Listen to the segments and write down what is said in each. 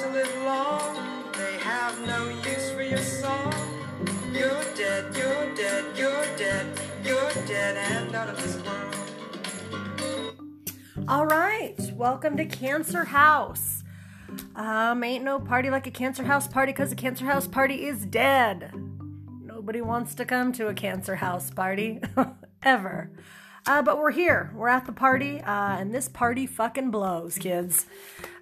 to live long, they have no use for your song. You're dead, you're dead, you're dead, you're dead and out of this world. All right, welcome to Cancer House. Um, ain't no party like a Cancer House party because a Cancer House party is dead. Nobody wants to come to a Cancer House party ever. Uh, but we're here. We're at the party, uh, and this party fucking blows, kids.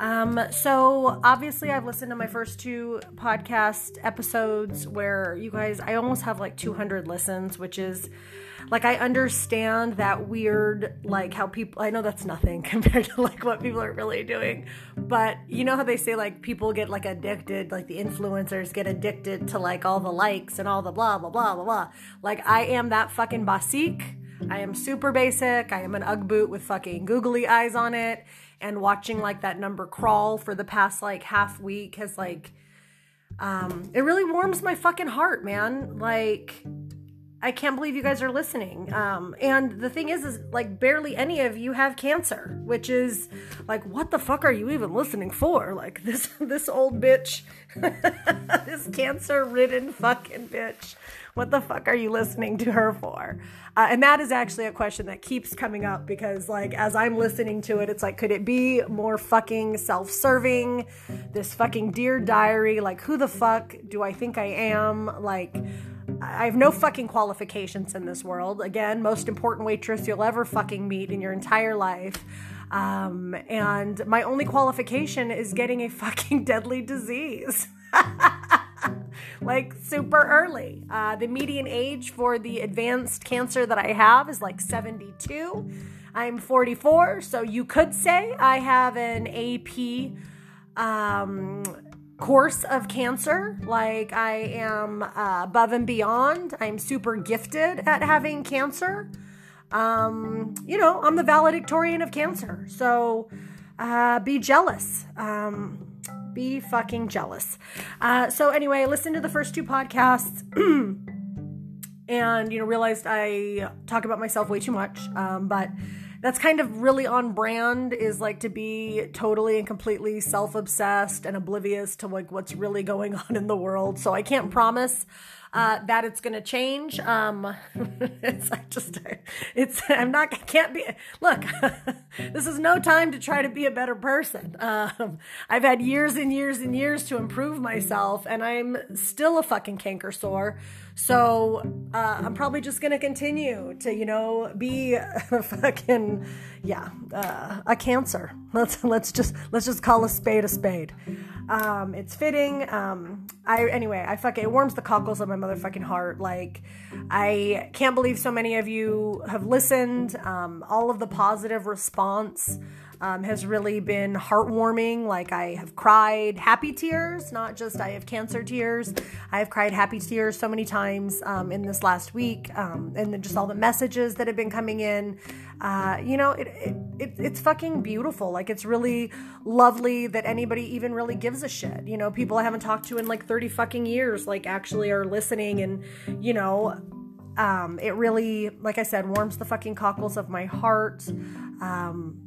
Um, so obviously, I've listened to my first two podcast episodes where you guys, I almost have like 200 listens, which is like I understand that weird, like how people. I know that's nothing compared to like what people are really doing, but you know how they say like people get like addicted, like the influencers get addicted to like all the likes and all the blah blah blah blah blah. Like I am that fucking basique I am super basic. I am an Ugg boot with fucking googly eyes on it. And watching like that number crawl for the past like half week has like, um, it really warms my fucking heart, man. Like, I can't believe you guys are listening. Um, and the thing is, is like barely any of you have cancer, which is like, what the fuck are you even listening for? Like this, this old bitch, this cancer ridden fucking bitch what the fuck are you listening to her for? Uh, and that is actually a question that keeps coming up because, like, as I'm listening to it, it's like, could it be more fucking self serving? This fucking Dear Diary, like, who the fuck do I think I am? Like, I have no fucking qualifications in this world. Again, most important waitress you'll ever fucking meet in your entire life. Um, and my only qualification is getting a fucking deadly disease. like super early. Uh, the median age for the advanced cancer that I have is like 72. I'm 44, so you could say I have an AP um, course of cancer. Like I am uh, above and beyond. I'm super gifted at having cancer. Um, you know, I'm the valedictorian of cancer. So uh, be jealous. Um, be fucking jealous. Uh, so anyway, I listened to the first two podcasts. and you know realized i talk about myself way too much um, but that's kind of really on brand is like to be totally and completely self-obsessed and oblivious to like what's really going on in the world so i can't promise uh, that it's going to change. Um, it's I just, it's, I'm not, I can't be, look, this is no time to try to be a better person. Um, I've had years and years and years to improve myself and I'm still a fucking canker sore. So uh, I'm probably just gonna continue to, you know, be a fucking yeah, uh, a cancer. Let's let's just let's just call a spade a spade. Um, it's fitting. Um, I anyway, I fucking it warms the cockles of my motherfucking heart. Like I can't believe so many of you have listened. Um, all of the positive response um, has really been heartwarming. Like I have cried happy tears, not just I have cancer tears. I have cried happy tears so many times um, in this last week, um, and just all the messages that have been coming in. Uh, you know, it, it, it, it's fucking beautiful. Like it's really lovely that anybody even really gives a shit. You know, people I haven't talked to in like 30 fucking years, like actually are listening and, you know, um, it really, like I said, warms the fucking cockles of my heart. Um,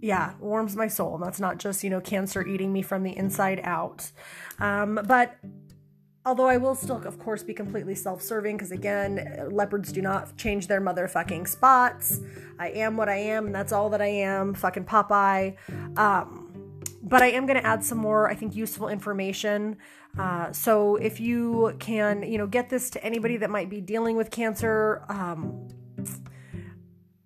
yeah, warms my soul. And that's not just, you know, cancer eating me from the inside out. Um, but although I will still, of course, be completely self serving because, again, leopards do not change their motherfucking spots. I am what I am, and that's all that I am. Fucking Popeye. Um, but I am going to add some more, I think, useful information. Uh, so if you can, you know, get this to anybody that might be dealing with cancer, um,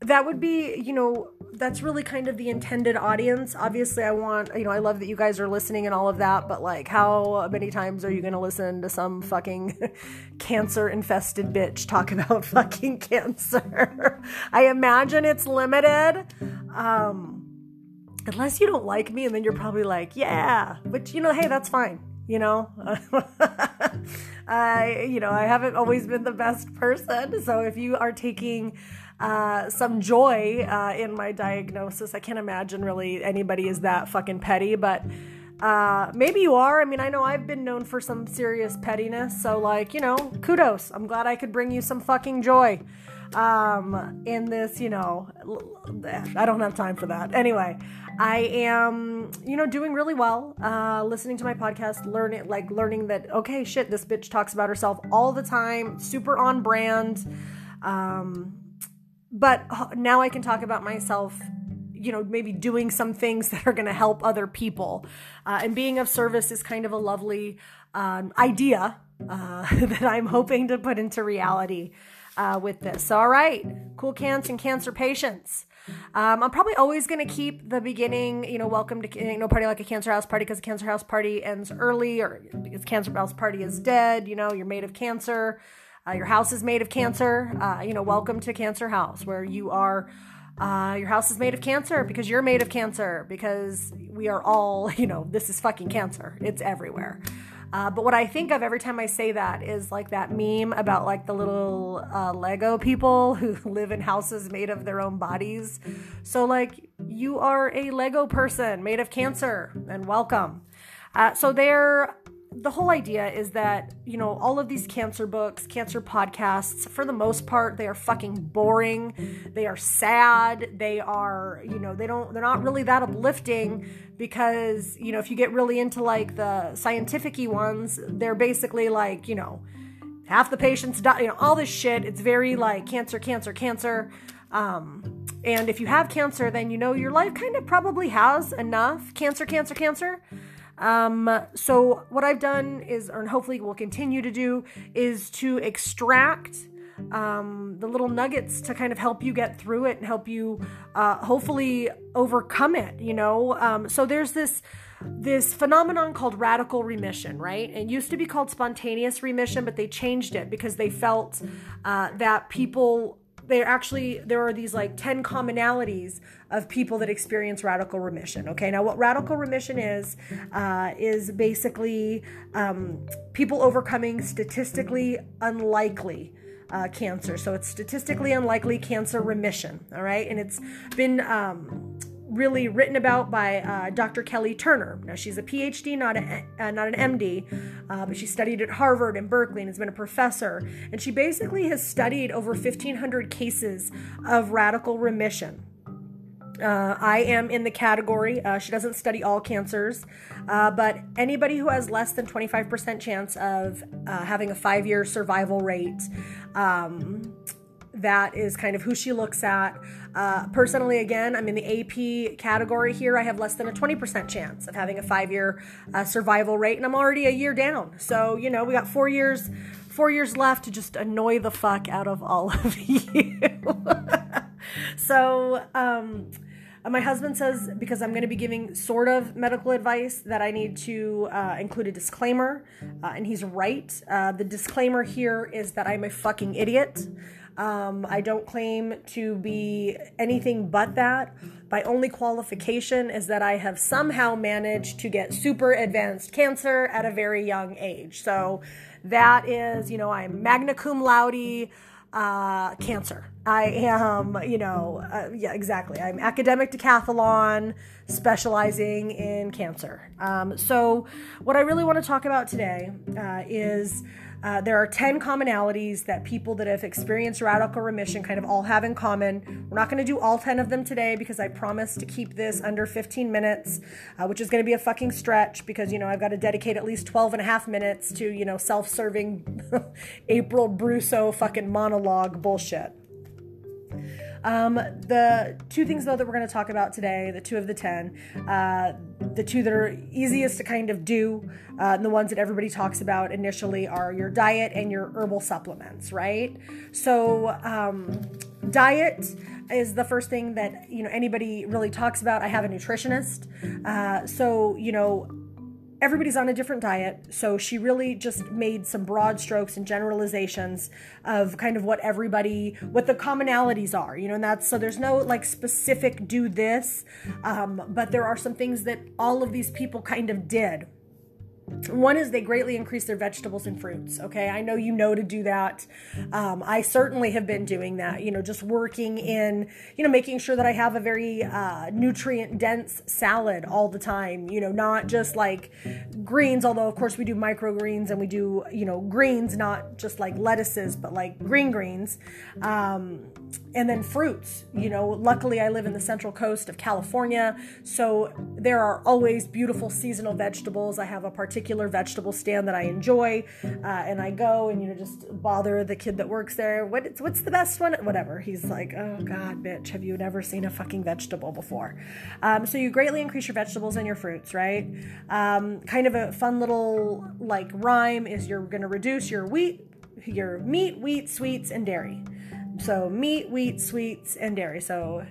that would be, you know, that's really kind of the intended audience. Obviously, I want, you know, I love that you guys are listening and all of that, but like, how many times are you going to listen to some fucking cancer infested bitch talk about fucking cancer? I imagine it's limited. Um, unless you don't like me, and then you're probably like, yeah, but you know, hey, that's fine. You know, I, you know, I haven't always been the best person. So if you are taking uh, some joy uh, in my diagnosis. I can't imagine really anybody is that fucking petty, but uh, maybe you are. I mean, I know I've been known for some serious pettiness, so like, you know, kudos. I'm glad I could bring you some fucking joy um, in this, you know, I don't have time for that. Anyway, I am, you know, doing really well. Uh, listening to my podcast, learning, like learning that okay, shit, this bitch talks about herself all the time, super on brand. Um, but now I can talk about myself you know, maybe doing some things that are going to help other people. Uh, and being of service is kind of a lovely um, idea uh, that I'm hoping to put into reality uh, with this. All right, cool cancer and cancer patients. Um, I'm probably always going to keep the beginning, you know, welcome to, you know, party like a cancer house party because a cancer house party ends early or because cancer house party is dead, you know, you're made of cancer. Uh, your house is made of cancer. Uh, you know, welcome to Cancer House, where you are uh, your house is made of cancer because you're made of cancer because we are all, you know, this is fucking cancer. It's everywhere. Uh, but what I think of every time I say that is like that meme about like the little uh, Lego people who live in houses made of their own bodies. So, like, you are a Lego person made of cancer, and welcome. Uh, so, they're the whole idea is that you know all of these cancer books cancer podcasts for the most part they are fucking boring. They are sad. They are you know they don't they're not really that uplifting because you know if you get really into like the scientific ones they're basically like you know half the patients die you know all this shit. It's very like cancer cancer cancer. Um, and if you have cancer then you know your life kind of probably has enough cancer cancer cancer um, so what I've done is, or hopefully will continue to do, is to extract um, the little nuggets to kind of help you get through it and help you uh, hopefully overcome it. You know, um, so there's this this phenomenon called radical remission, right? It used to be called spontaneous remission, but they changed it because they felt uh, that people there actually there are these like 10 commonalities of people that experience radical remission okay? Now what radical remission is uh, is basically um, people overcoming statistically unlikely uh, cancer. So it's statistically unlikely cancer remission all right? And it's been um, really written about by uh, Dr. Kelly Turner. Now she's a PhD, not a uh, not an MD, uh, but she studied at Harvard and Berkeley and has been a professor. And she basically has studied over 1,500 cases of radical remission. Uh, I am in the category. Uh, she doesn't study all cancers, uh, but anybody who has less than 25% chance of uh, having a five year survival rate. Um, that is kind of who she looks at. Uh, personally, again, I'm in the AP category here. I have less than a 20% chance of having a five year uh, survival rate, and I'm already a year down. So, you know, we got four years. Four years left to just annoy the fuck out of all of you. so, um, my husband says because I'm going to be giving sort of medical advice that I need to uh, include a disclaimer, uh, and he's right. Uh, the disclaimer here is that I'm a fucking idiot. Um, I don't claim to be anything but that. My only qualification is that I have somehow managed to get super advanced cancer at a very young age. So that is, you know, I'm magna cum laude uh, cancer. I am, you know, uh, yeah, exactly. I'm academic decathlon specializing in cancer. Um, so, what I really want to talk about today uh, is uh, there are 10 commonalities that people that have experienced radical remission kind of all have in common. We're not going to do all 10 of them today because I promised to keep this under 15 minutes, uh, which is going to be a fucking stretch because, you know, I've got to dedicate at least 12 and a half minutes to, you know, self serving April Brusso fucking monologue bullshit. Um, the two things, though, that we're going to talk about today, the two of the 10, uh, the two that are easiest to kind of do, uh, and the ones that everybody talks about initially are your diet and your herbal supplements, right? So, um, diet is the first thing that you know anybody really talks about. I have a nutritionist, uh, so you know everybody's on a different diet. So she really just made some broad strokes and generalizations of kind of what everybody, what the commonalities are, you know, and that's so there's no like specific do this, um, but there are some things that all of these people kind of did. One is they greatly increase their vegetables and fruits. Okay, I know you know to do that. Um, I certainly have been doing that. You know, just working in, you know, making sure that I have a very uh, nutrient dense salad all the time. You know, not just like greens, although of course we do microgreens and we do, you know, greens, not just like lettuces, but like green greens. Um, and then fruits. You know, luckily I live in the central coast of California, so there are always beautiful seasonal vegetables. I have a particular vegetable stand that I enjoy, uh, and I go and you know just bother the kid that works there. What what's the best one? Whatever. He's like, oh god, bitch, have you never seen a fucking vegetable before? Um, so you greatly increase your vegetables and your fruits, right? Um, kind of a fun little like rhyme is you're going to reduce your wheat, your meat, wheat, sweets, and dairy. So meat, wheat, sweets, and dairy. So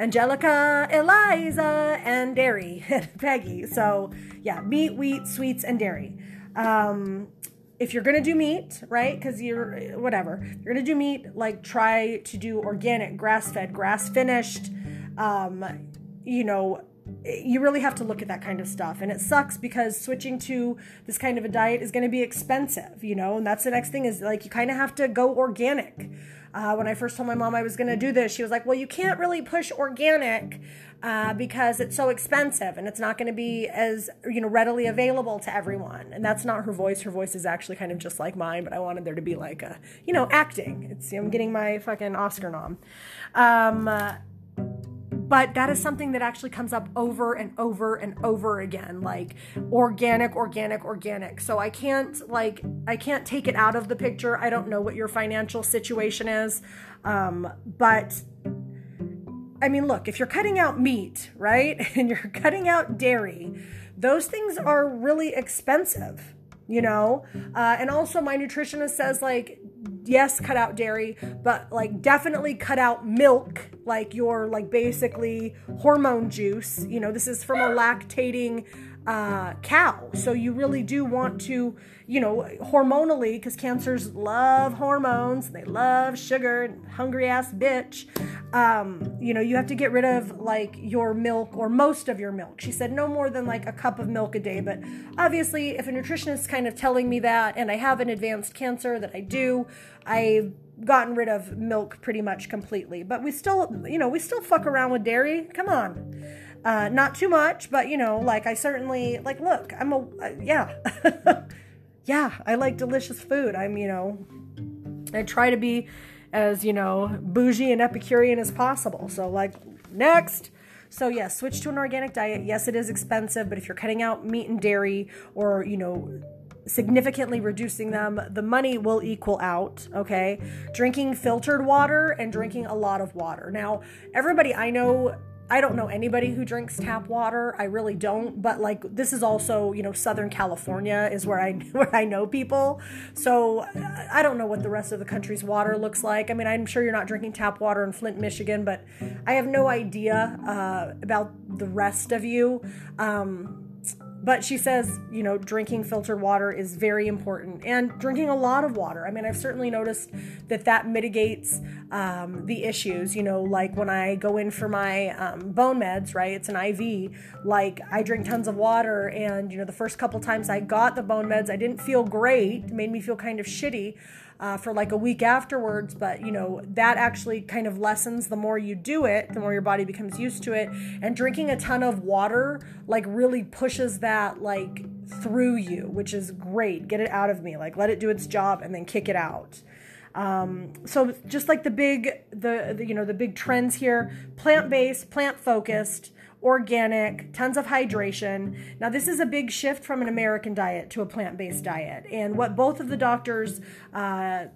Angelica, Eliza, and dairy, Peggy. So yeah, meat, wheat, sweets, and dairy. Um, if you're gonna do meat, right? Because you're whatever, you're gonna do meat. Like try to do organic, grass-fed, grass-finished. Um, you know, you really have to look at that kind of stuff. And it sucks because switching to this kind of a diet is going to be expensive you know? And that's the next thing is like you kind of have to go organic. Uh, when i first told my mom i was going to do this she was like well you can't really push organic uh, because it's so expensive and it's not going to be as you know readily available to everyone. And that's not her voice. Her voice is actually kind of just like mine but i wanted there to be like a you know acting. It's i'm getting my fucking oscar nom. Um, uh, but that is something that actually comes up over and over and over again like organic organic organic. So i can't like i can't take it out of the picture. I don't know what your financial situation is. Um, but i mean look if you're cutting out meat right and you're cutting out dairy those things are really expensive you know? Uh, and also my nutritionist says like yes, cut out dairy, but like definitely cut out milk, like your like basically hormone juice. You know, this is from a lactating uh, cow. So you really do want to, you know, hormonally, because cancers love hormones, they love sugar, hungry ass bitch. Um, you know, you have to get rid of like your milk or most of your milk. She said no more than like a cup of milk a day. But obviously, if a nutritionist kind of telling me that, and I have an advanced cancer that I do, I've gotten rid of milk pretty much completely. But we still, you know, we still fuck around with dairy. Come on. Uh, not too much, but you know, like I certainly like. Look, I'm a uh, yeah, yeah. I like delicious food. I'm you know, I try to be as you know bougie and Epicurean as possible. So like next. So yes, yeah, switch to an organic diet. Yes, it is expensive, but if you're cutting out meat and dairy, or you know significantly reducing them, the money will equal out, okay? Drinking filtered water and drinking a lot of water. Now, everybody I know I don't know anybody who drinks tap water. I really don't. But like this is also, you know, Southern California is where I where I know people. So I don't know what the rest of the country's water looks like. I mean, I'm sure you're not drinking tap water in Flint, Michigan, but I have no idea uh, about the rest of you. Um, but she says, you know, drinking filtered water is very important and drinking a lot of water. I mean, I've certainly noticed that that mitigates um, the issues, you know, like when I go in for my um, bone meds, right? It's an IV. Like I drink tons of water, and, you know, the first couple times I got the bone meds, I didn't feel great, made me feel kind of shitty uh, for like a week afterwards. But you know, that actually kind of lessens the more you do it, the more your body becomes used to it. And drinking a ton of water like really pushes that like through you, which is great. Get it out of me. Like let it do its job and then kick it out. Um, so just like the big the, the you know the big trends here, plant based, plant focused organic, tons of hydration. Now, this is a big shift from an American diet to a plant based diet. And what both of the doctors uh,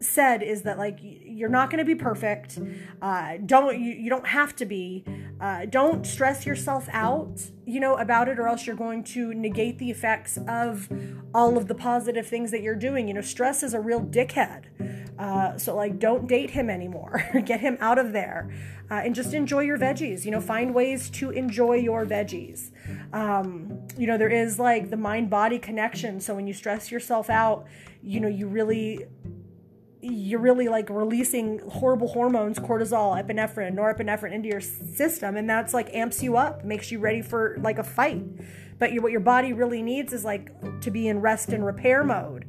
said is that like you're not going to be perfect uh, don't you, you don't have to be uh, don't stress yourself out you know about it or else you're going to negate the effects of all of the positive things that you're doing you know stress is a real dickhead uh, so like don't date him anymore. Get him out of there. Uh, and just enjoy your veggies. You know find ways to enjoy your veggies. Um, you know there is like the mind body connection. So when you stress yourself out you know you really you're really like releasing horrible hormones, cortisol, epinephrine, norepinephrine into your system. And that's like amps you up, makes you ready for like a fight, but what your body really needs is like to be in rest and repair mode.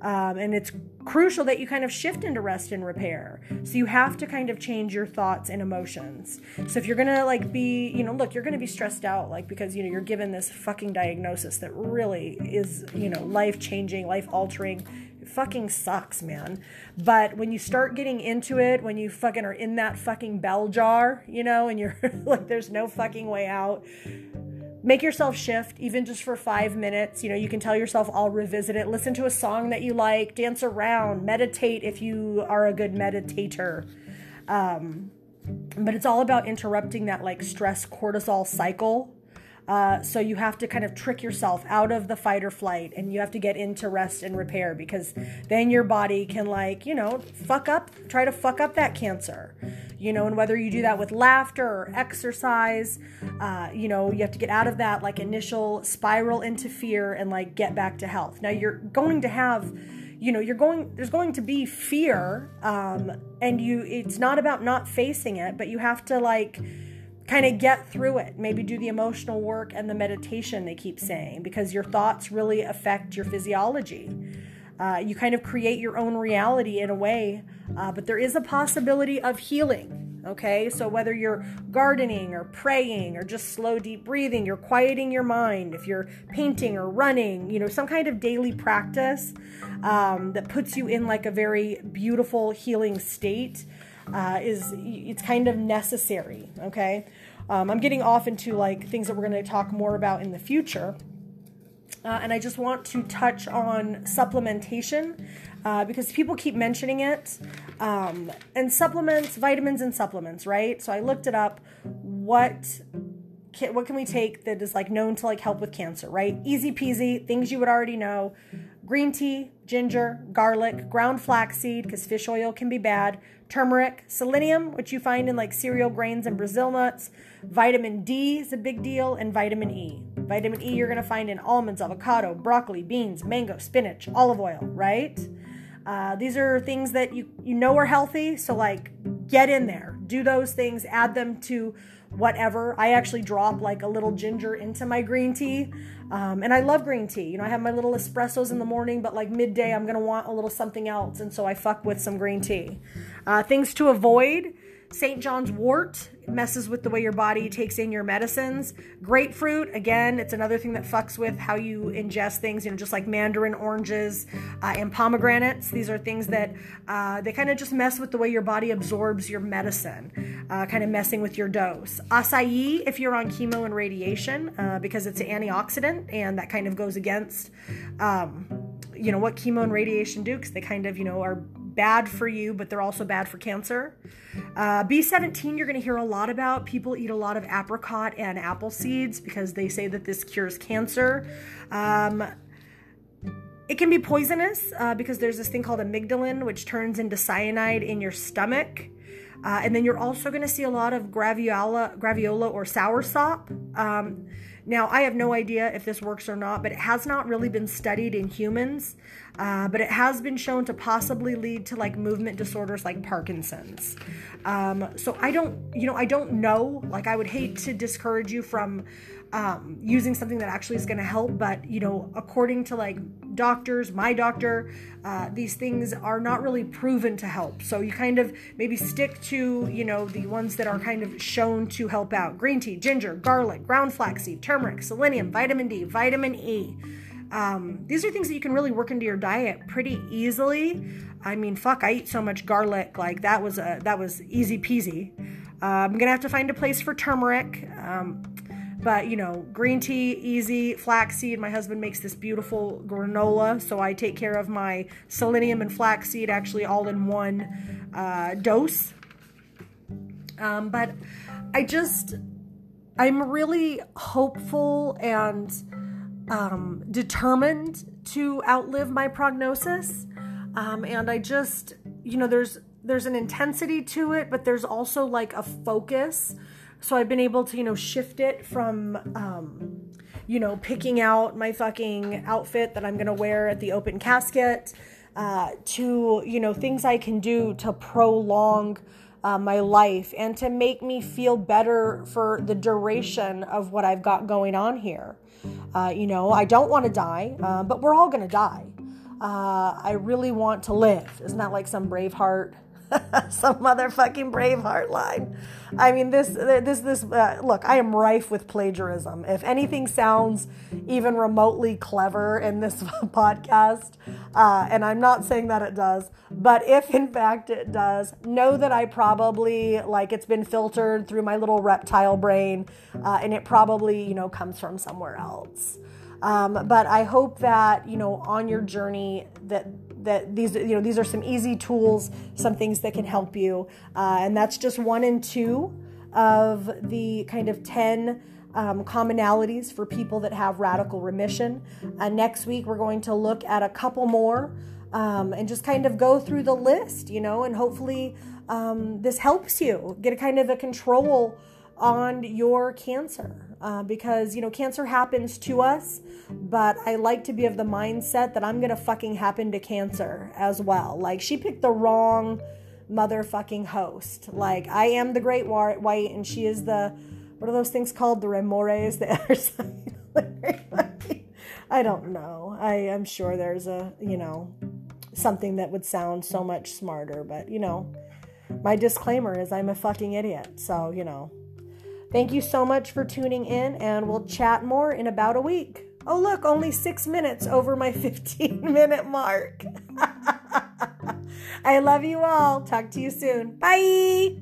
Um, and it's crucial that you kind of shift into rest and repair. So you have to kind of change your thoughts and emotions. So if you're gonna like be, you know, look, you're gonna be stressed out, like because you know you're given this fucking diagnosis that really is, you know, life changing, life altering. Fucking sucks, man. But when you start getting into it, when you fucking are in that fucking bell jar, you know, and you're like, there's no fucking way out make yourself shift even just for five minutes. You know you can tell yourself i'll revisit it. Listen to a song that you like dance around meditate if you are a good meditator. Um, but it's all about interrupting that like stress cortisol cycle. Uh, so you have to kind of trick yourself out of the fight or flight and you have to get into rest and repair because then your body can like you know fuck up try to fuck up that cancer you know and whether you do that with laughter or exercise uh, you know you have to get out of that like initial spiral into fear and like get back to health now you're going to have you know you're going there's going to be fear um, and you it's not about not facing it but you have to like kind of get through it. Maybe do the emotional work and the meditation, they keep saying, because your thoughts really affect your physiology. Uh, you kind of create your own reality in a way, uh, but there is a possibility of healing. Okay, so whether you're gardening or praying or just slow, deep breathing, you're quieting your mind, if you're painting or running, you know, some kind of daily practice um, that puts you in like a very beautiful healing state uh, is it's kind of necessary. Okay, um, I'm getting off into like things that we're going to talk more about in the future. Uh, and I just want to touch on supplementation uh, because people keep mentioning it. Um, and supplements, vitamins and supplements, right? So I looked it up. What can, what can we take that is like known to like help with cancer, right? Easy peasy, things you would already know. Green tea, ginger, garlic, ground flaxseed because fish oil can be bad, turmeric, selenium, which you find in like cereal grains and Brazil nuts. Vitamin D is a big deal, and vitamin E. Vitamin E you're going to find in almonds, avocado, broccoli, beans, mango, spinach, olive oil, right? Uh, these are things that you, you know are healthy, so like get in there, do those things, add them to whatever. I actually drop like a little ginger into my green tea. Um, and I love green tea. You know, I have my little espressos in the morning, but like midday, I'm going to want a little something else. And so I fuck with some green tea. Uh, things to avoid St. John's wort messes with the way your body takes in your medicines. Grapefruit, again, it's another thing that fucks with how you ingest things, you know, just like mandarin oranges uh, and pomegranates. These are things that uh, they kind of just mess with the way your body absorbs your medicine, uh, kind of messing with your dose. Acai, if you're on chemo and radiation, uh, because it's an antioxidant and that kind of goes against, um, you know, what chemo and radiation do, because they kind of, you know, are bad for you, but they're also bad for cancer. Uh, B17, you're going to hear a lot about. People eat a lot of apricot and apple seeds because they say that this cures cancer. Um, it can be poisonous uh, because there's this thing called amygdalin, which turns into cyanide in your stomach. Uh, and then you're also going to see a lot of graviola, graviola or soursop. Um, now, I have no idea if this works or not, but it has not really been studied in humans. Uh, but it has been shown to possibly lead to like movement disorders like Parkinson's. Um, so I don't, you know, I don't know. Like, I would hate to discourage you from um, using something that actually is going to help, but you know, according to like doctors, my doctor, uh, these things are not really proven to help. So you kind of maybe stick to, you know, the ones that are kind of shown to help out green tea, ginger, garlic, ground flaxseed, turmeric, selenium, vitamin D, vitamin E. Um, these are things that you can really work into your diet pretty easily. I mean, fuck, I eat so much garlic, like that was a that was easy peasy. Uh, I'm gonna have to find a place for turmeric. Um, but you know, green tea, easy, flaxseed. My husband makes this beautiful granola, so I take care of my selenium and flaxseed actually all in one uh, dose. Um, but I just, I'm really hopeful and um, determined to outlive my prognosis. Um, and I just, you know, there's there's an intensity to it, but there's also like a focus. So I've been able to, you know, shift it from, um, you know, picking out my fucking outfit that I'm gonna wear at the open casket, uh, to you know things I can do to prolong. Uh, my life and to make me feel better for the duration of what I've got going on here. Uh, you know, I don't want to die, uh, but we're all going to die. Uh, I really want to live. Isn't that like some Braveheart some motherfucking Braveheart line. I mean, this, this, this. Uh, look, I am rife with plagiarism. If anything sounds even remotely clever in this podcast, uh, and I'm not saying that it does, but if in fact it does, know that I probably like it's been filtered through my little reptile brain, uh, and it probably you know comes from somewhere else. Um, but I hope that you know on your journey that that these you know these are some easy tools some things that can help you. Uh, and that's just one and two of the kind of 10 um, commonalities for people that have radical remission. Uh, next week we're going to look at a couple more um, and just kind of go through the list you know and hopefully um, this helps you get a kind of a control on your cancer uh, because, you know, cancer happens to us, but I like to be of the mindset that I'm going to fucking happen to cancer as well. Like, she picked the wrong motherfucking host. Like, I am the great white, and she is the, what are those things called? The remoras, the other side. I don't know. I am sure there's a, you know, something that would sound so much smarter, but, you know, my disclaimer is I'm a fucking idiot. So, you know, Thank you so much for tuning in, and we'll chat more in about a week. Oh, look, only six minutes over my 15 minute mark. I love you all. Talk to you soon. Bye.